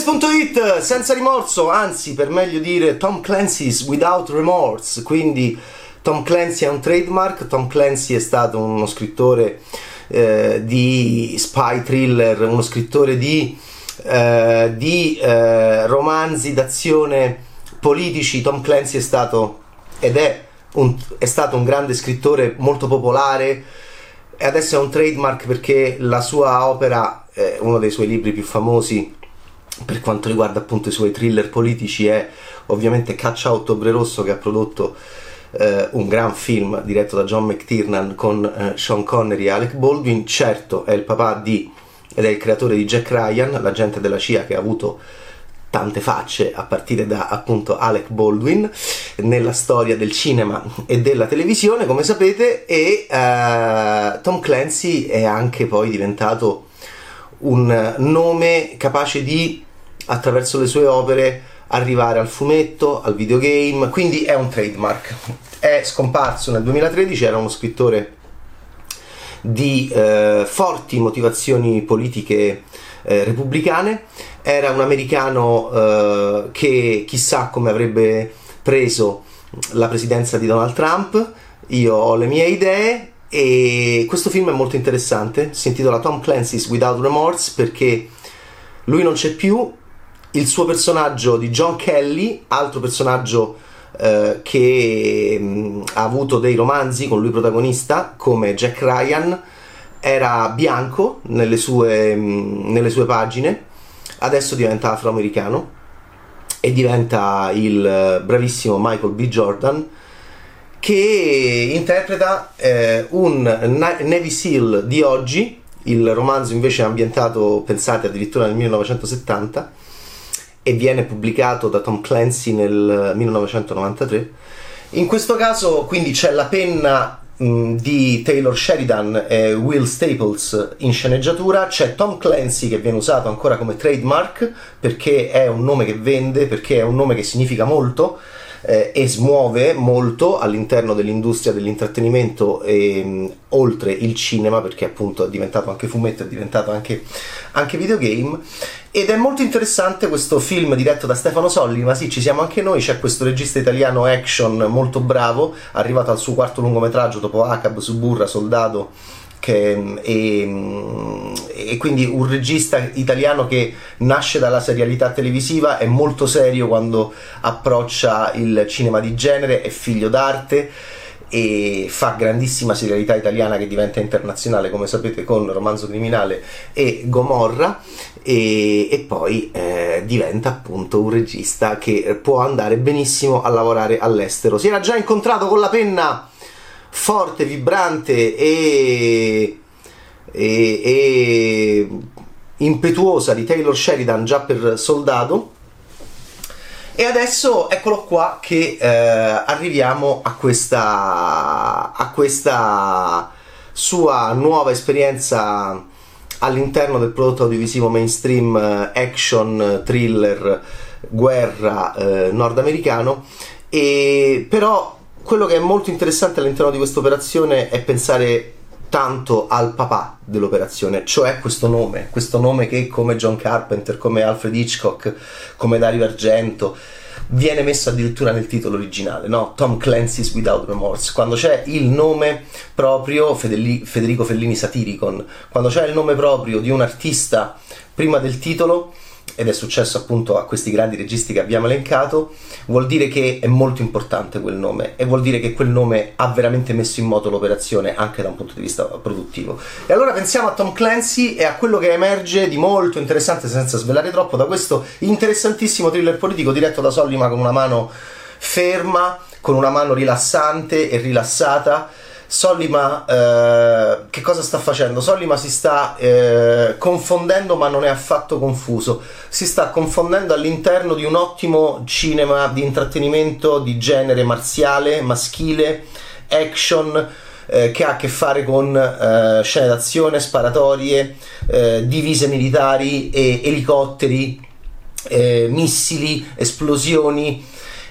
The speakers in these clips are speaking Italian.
Fumettes.it senza rimorso, anzi per meglio dire Tom Clancy's Without Remorse, quindi Tom Clancy è un trademark, Tom Clancy è stato uno scrittore eh, di spy thriller, uno scrittore di, eh, di eh, romanzi d'azione politici, Tom Clancy è stato ed è, un, è stato un grande scrittore molto popolare e adesso è un trademark perché la sua opera, eh, uno dei suoi libri più famosi, per quanto riguarda appunto i suoi thriller politici è ovviamente Catch Out Obre Rosso che ha prodotto eh, un gran film diretto da John McTiernan con eh, Sean Connery e Alec Baldwin. Certo è il papà di ed è il creatore di Jack Ryan l'agente della CIA che ha avuto tante facce a partire da appunto Alec Baldwin nella storia del cinema e della televisione come sapete e eh, Tom Clancy è anche poi diventato un nome capace di attraverso le sue opere arrivare al fumetto, al videogame, quindi è un trademark. È scomparso nel 2013, era uno scrittore di eh, forti motivazioni politiche eh, repubblicane, era un americano eh, che chissà come avrebbe preso la presidenza di Donald Trump, io ho le mie idee e questo film è molto interessante, si intitola Tom Clancy's Without Remorse perché lui non c'è più, il suo personaggio di John Kelly, altro personaggio eh, che mh, mm, ha avuto dei romanzi con lui protagonista, come Jack Ryan, era bianco nelle sue, mh, mm, nelle sue pagine, adesso diventa afroamericano e diventa il bravissimo Michael B. Jordan che interpreta eh, un Navy SEAL di oggi, il romanzo invece è ambientato, pensate, addirittura nel 1970 e viene pubblicato da Tom Clancy nel 1993. In questo caso quindi c'è la penna mh, di Taylor Sheridan e Will Staples in sceneggiatura, c'è Tom Clancy che viene usato ancora come trademark perché è un nome che vende, perché è un nome che significa molto eh, e smuove molto all'interno dell'industria dell'intrattenimento e mh, oltre il cinema perché appunto è diventato anche fumetto, è diventato anche, anche videogame. Ed è molto interessante questo film diretto da Stefano Solli, ma sì, ci siamo anche noi, c'è questo regista italiano action molto bravo, arrivato al suo quarto lungometraggio dopo Acab, Suburra, Soldato che, e, e, quindi un regista italiano che nasce dalla serialità televisiva, è molto serio quando approccia il cinema di genere, è figlio d'arte e fa grandissima serialità italiana che diventa internazionale come sapete con Romanzo Criminale e Gomorra. E, e poi eh, diventa appunto un regista che può andare benissimo a lavorare all'estero. Si era già incontrato con la penna forte, vibrante e, e, e impetuosa di Taylor Sheridan già per Soldato. E adesso eccolo qua che eh, arriviamo a questa, a questa sua nuova esperienza all'interno del prodotto audiovisivo mainstream eh, action, thriller, guerra eh, nordamericano. E però quello che è molto interessante all'interno di questa operazione è pensare tanto al papà dell'operazione, cioè questo nome, questo nome che come John Carpenter, come Alfred Hitchcock, come Dario Argento viene messo addirittura nel titolo originale, no? Tom Clancy's Without Remorse, quando c'è il nome proprio Federico Fellini Satiricon, quando c'è il nome proprio di un artista prima del titolo ed è successo appunto a questi grandi registi che abbiamo elencato, vuol dire che è molto importante quel nome e vuol dire che quel nome ha veramente messo in moto l'operazione anche da un punto di vista produttivo. E allora pensiamo a Tom Clancy e a quello che emerge di molto interessante, senza svelare troppo, da questo interessantissimo thriller politico diretto da Sollima con una mano ferma, con una mano rilassante e rilassata Sollima eh, che cosa sta facendo? Sollima si sta eh, confondendo ma non è affatto confuso, si sta confondendo all'interno di un ottimo cinema di intrattenimento di genere marziale, maschile, action, eh, che ha a che fare con eh, scene d'azione, sparatorie, eh, divise militari, e elicotteri, missili, esplosioni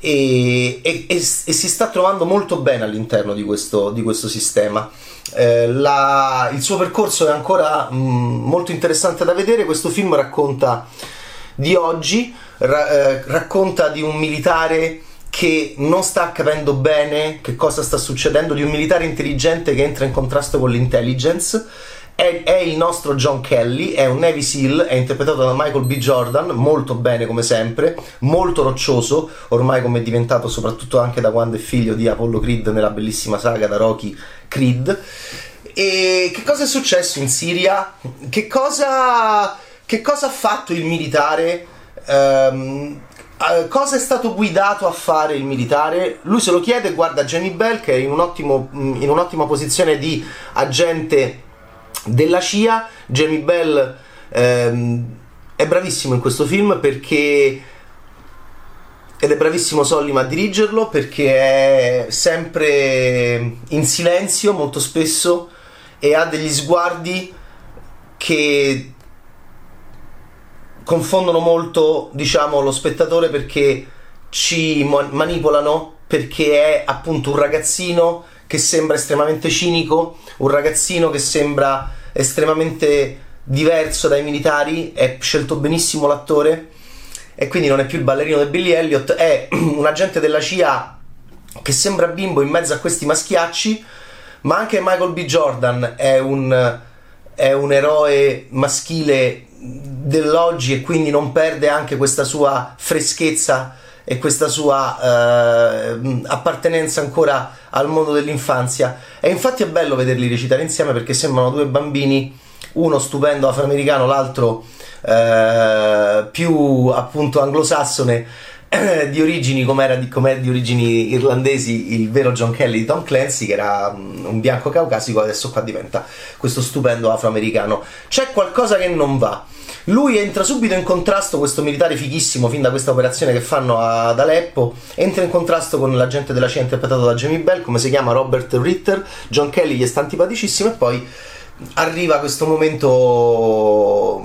e, e, e, si sta trovando molto bene all'interno di questo, di questo sistema. Eh, la, il suo percorso è ancora mh, mm, molto interessante da vedere. Questo film racconta di oggi, ra- eh, racconta di un militare che non sta capendo bene che cosa sta succedendo, di un militare intelligente che entra in contrasto con l'intelligence. È, è, il nostro John Kelly, è un Navy SEAL, è interpretato da Michael B. Jordan, molto bene come sempre, molto roccioso, ormai come è diventato soprattutto anche da quando è figlio di Apollo Creed nella bellissima saga da Rocky Creed. E che cosa è successo in Siria? Che cosa, che cosa ha fatto il militare? Um, cosa è stato guidato a fare il militare? Lui se lo chiede, guarda Jenny Bell che è in, un ottimo, in un'ottima posizione di agente della CIA. Jamie Bell ehm, è bravissimo in questo film perché ed è bravissimo Sollim a dirigerlo perché è sempre in silenzio molto spesso e ha degli sguardi che confondono molto, diciamo, lo spettatore perché ci manipolano perché è appunto un ragazzino che sembra estremamente cinico, un ragazzino che sembra estremamente diverso dai militari, è scelto benissimo l'attore e quindi non è più il ballerino del Billy Elliot, è un agente della CIA che sembra bimbo in mezzo a questi maschiacci, ma anche Michael B. Jordan è un, è un eroe maschile dell'oggi e quindi non perde anche questa sua freschezza e questa sua eh, appartenenza ancora al mondo dell'infanzia. E infatti è bello vederli recitare insieme perché sembrano due bambini, uno stupendo afroamericano, l'altro eh, più appunto anglosassone di origini come era di, com'era di origini irlandesi il vero John Kelly di Tom Clancy che era mm, un bianco caucasico adesso qua diventa questo stupendo afroamericano. C'è qualcosa che non va. Lui entra subito in contrasto, questo militare fighissimo, fin da questa operazione che fanno ad Aleppo, entra in contrasto con l'agente della CIA interpretato da Jamie Bell, come si chiama Robert Ritter, John Kelly gli sta antipaticissimo e poi arriva questo momento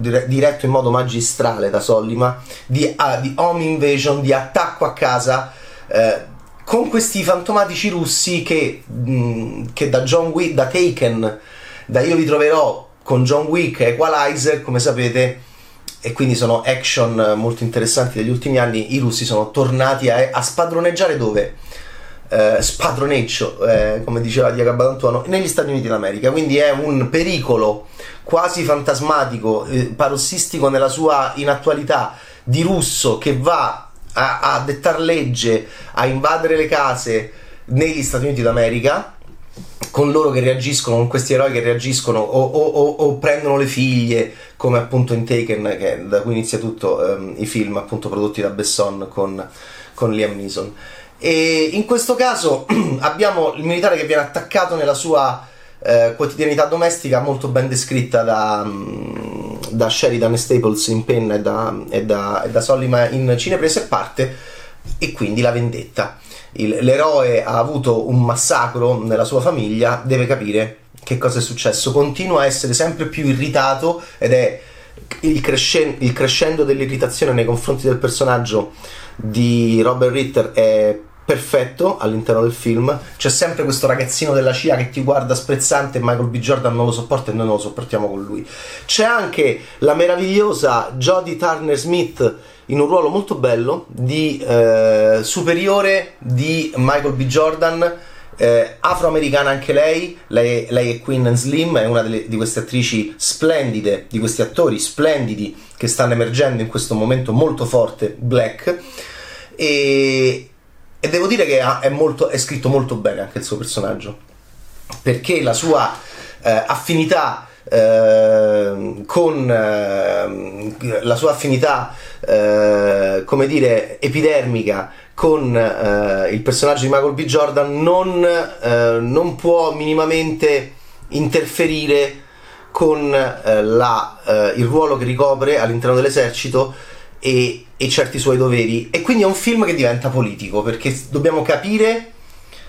diretto in modo magistrale da Sollima di, ah, di home invasion, di attacco a casa eh, con questi fantomatici russi che, mh, che da John Wick, da Taken, da Io vi troverò con John Wick Equalizer, come sapete, e quindi sono action molto interessanti degli ultimi anni, i russi sono tornati a, a spadroneggiare dove? Eh, spadroneggio, eh, come diceva Diego Abadantuono, negli Stati Uniti d'America, quindi è un pericolo quasi fantasmatico, eh, parossistico nella sua inattualità di russo che va a, a dettar legge, a invadere le case negli Stati Uniti d'America con loro che reagiscono, con questi eroi che reagiscono o, o, o, o prendono le figlie, come appunto in Taken, che, da cui inizia tutto um, i film appunto prodotti da Besson con, con Liam Neeson. E in questo caso abbiamo il militare che viene attaccato nella sua eh, quotidianità domestica, molto ben descritta da, um, da Sheridan Staples in penna e da, e da, e da Sollima in cineprese e parte, e quindi la vendetta il, l'eroe ha avuto un massacro nella sua famiglia, deve capire che cosa è successo. Continua a essere sempre più irritato ed è il, crescen- il crescendo dell'irritazione nei confronti del personaggio di Robert Ritter è perfetto all'interno del film. C'è sempre questo ragazzino della CIA che ti guarda sprezzante e Michael B. Jordan non lo sopporta e noi non lo sopportiamo con lui. C'è anche la meravigliosa Jodie Turner Smith in un ruolo molto bello di eh, superiore di Michael B. Jordan. Eh, afroamericana anche lei, lei, lei, è Queen Slim, è una delle, di queste attrici splendide, di questi attori splendidi che stanno emergendo in questo momento molto forte, black. E, e devo dire che è, molto, è, scritto molto bene anche il suo personaggio, perché la sua eh, affinità eh, con eh, la sua affinità, eh, come dire, epidermica con eh, il personaggio di Michael B. Jordan non, eh, non può minimamente interferire con la, il ruolo che ricopre all'interno dell'esercito e, e certi suoi doveri. E quindi è un film che diventa politico perché dobbiamo capire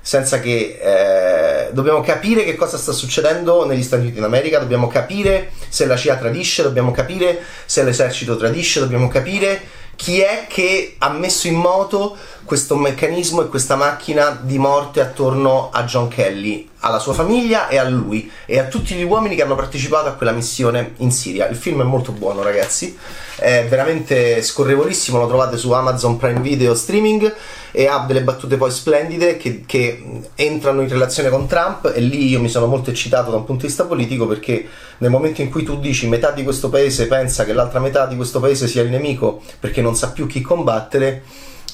senza che eh, dobbiamo capire che cosa sta succedendo negli Stati Uniti d'America, dobbiamo capire se la CIA tradisce, dobbiamo capire se l'esercito tradisce, dobbiamo capire chi è che ha messo in moto questo meccanismo e questa macchina di morte attorno a John Kelly, alla sua famiglia e a lui e a tutti gli uomini che hanno partecipato a quella missione in Siria. Il film è molto buono, ragazzi, è veramente scorrevolissimo. Lo trovate su Amazon Prime Video streaming e ha delle battute poi splendide che, che entrano in relazione con Trump. E lì io mi sono molto eccitato da un punto di vista politico perché nel momento in cui tu dici metà di questo paese pensa che l'altra metà di questo paese sia il nemico perché non sa più chi combattere,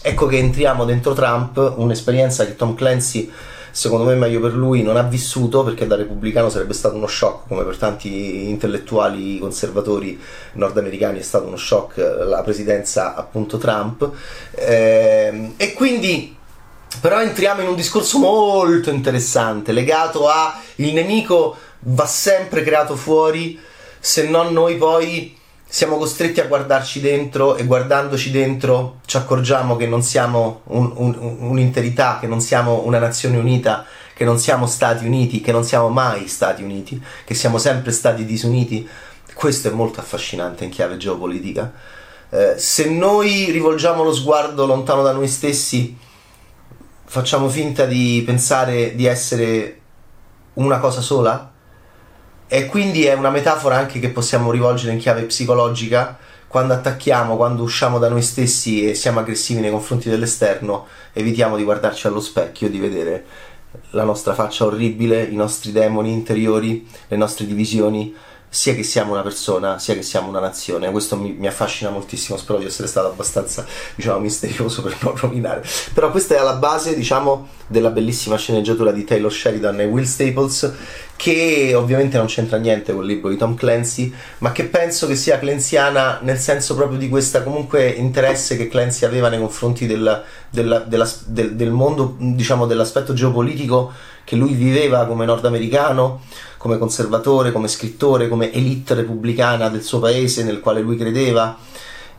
ecco che entriamo dentro Trump, un'esperienza che Tom Clancy secondo me meglio per lui non ha vissuto perché da repubblicano sarebbe stato uno shock come per tanti intellettuali conservatori nordamericani è stato uno shock la presidenza appunto Trump. Eh, e quindi però entriamo in un discorso molto interessante legato a il nemico va sempre creato fuori se non noi poi siamo costretti a guardarci dentro e guardandoci dentro ci accorgiamo che non siamo un, un, un'interità, che non siamo una nazione unita, che non siamo Stati Uniti, che non siamo mai Stati Uniti, che siamo sempre stati disuniti. Questo è molto affascinante in chiave geopolitica. Eh, se noi rivolgiamo lo sguardo lontano da noi stessi, facciamo finta di pensare di essere una cosa sola, e quindi è una metafora anche che possiamo rivolgere in chiave psicologica. Quando attacchiamo, quando usciamo da noi stessi e siamo aggressivi nei confronti dell'esterno, evitiamo di guardarci allo specchio, di vedere la nostra faccia orribile, i nostri demoni interiori, le nostre divisioni sia che siamo una persona, sia che siamo una nazione. Questo mi, mi, affascina moltissimo, spero di essere stato abbastanza, diciamo, misterioso per non rovinare. Però questa è alla base, diciamo, della bellissima sceneggiatura di Taylor Sheridan e Will Staples, che ovviamente non c'entra niente con il libro di Tom Clancy, ma che penso che sia clancyana nel senso proprio di questo comunque interesse che Clancy aveva nei confronti del, del, della, del, del mondo, diciamo, dell'aspetto geopolitico che lui viveva come nordamericano come conservatore, come scrittore, come elite repubblicana del suo paese nel quale lui credeva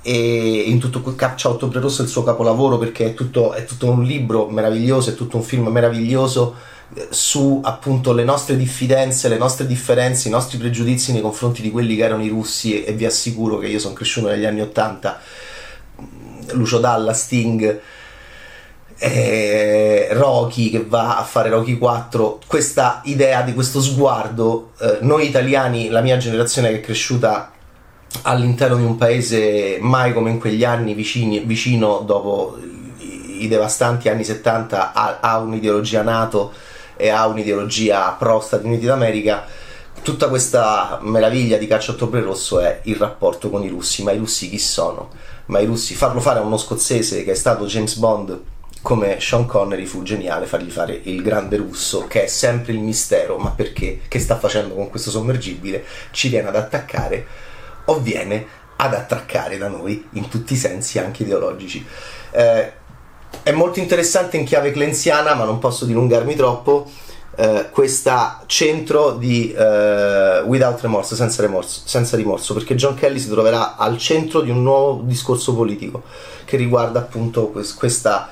e in tutto Caccia Ottobre Rosso è il suo capolavoro perché è tutto, è tutto un libro meraviglioso, è tutto un film meraviglioso eh, su appunto le nostre diffidenze, le nostre differenze, i nostri pregiudizi nei confronti di quelli che erano i russi e vi assicuro che io sono cresciuto negli anni Ottanta. Lucio Dalla, Sting eh, Rocky che va a fare Rocky 4, questa idea di questo sguardo, eh, noi italiani, la mia generazione che è cresciuta all'interno di un paese mai come in quegli anni vicini, vicino dopo i, devastanti anni 70 ha, ha un'ideologia NATO e ha un'ideologia pro Stati Uniti d'America tutta questa meraviglia di Caccia Ottobre Rosso è il rapporto con i russi ma i russi chi sono? ma i russi farlo fare a uno scozzese che è stato James Bond come Sean Connery fu geniale fargli fare il grande russo che è sempre il mistero ma perché? Che sta facendo con questo sommergibile? Ci viene ad attaccare o viene ad attraccare da noi in tutti i sensi anche ideologici. Eh, è molto interessante in chiave clenziana ma non posso dilungarmi troppo eh, questa centro di eh, Without Remorse senza, remorso, senza rimorso perché John Kelly si troverà al centro di un nuovo discorso politico che riguarda appunto questa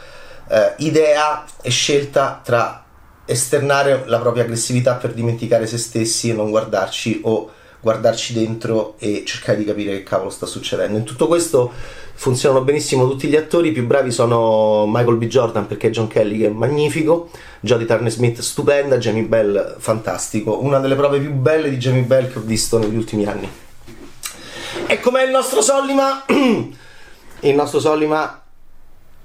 eh, idea e scelta tra esternare la propria aggressività per dimenticare se stessi e non guardarci o guardarci dentro e cercare di capire che cavolo sta succedendo. In tutto questo funzionano benissimo tutti gli attori, i più bravi sono Michael B. Jordan perché John Kelly che è magnifico, Jodie Turner Smith stupenda, Jamie Bell fantastico, una delle prove più belle di Jamie Bell che ho visto negli ultimi anni. E com'è il nostro Sollima? il nostro Sollima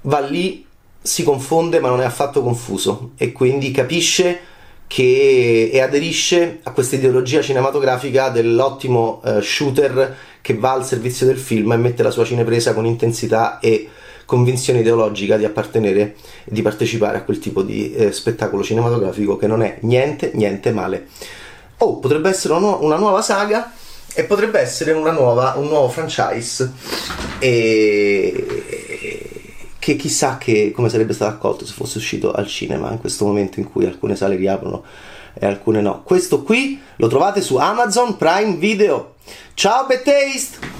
va lì si confonde ma non è affatto confuso e quindi capisce che e aderisce a questa ideologia cinematografica dell'ottimo uh, shooter che va al servizio del film e mette la sua cinepresa con intensità e convinzione ideologica di appartenere e di partecipare a quel tipo di eh, spettacolo cinematografico che non è niente, niente male. Oh, potrebbe essere una nuova saga e potrebbe essere nuova, un nuovo franchise e che chissà che, come sarebbe stato accolto se fosse uscito al cinema in questo momento in cui alcune sale riaprono e alcune no. Questo qui lo trovate su Amazon Prime Video. Ciao Betaste!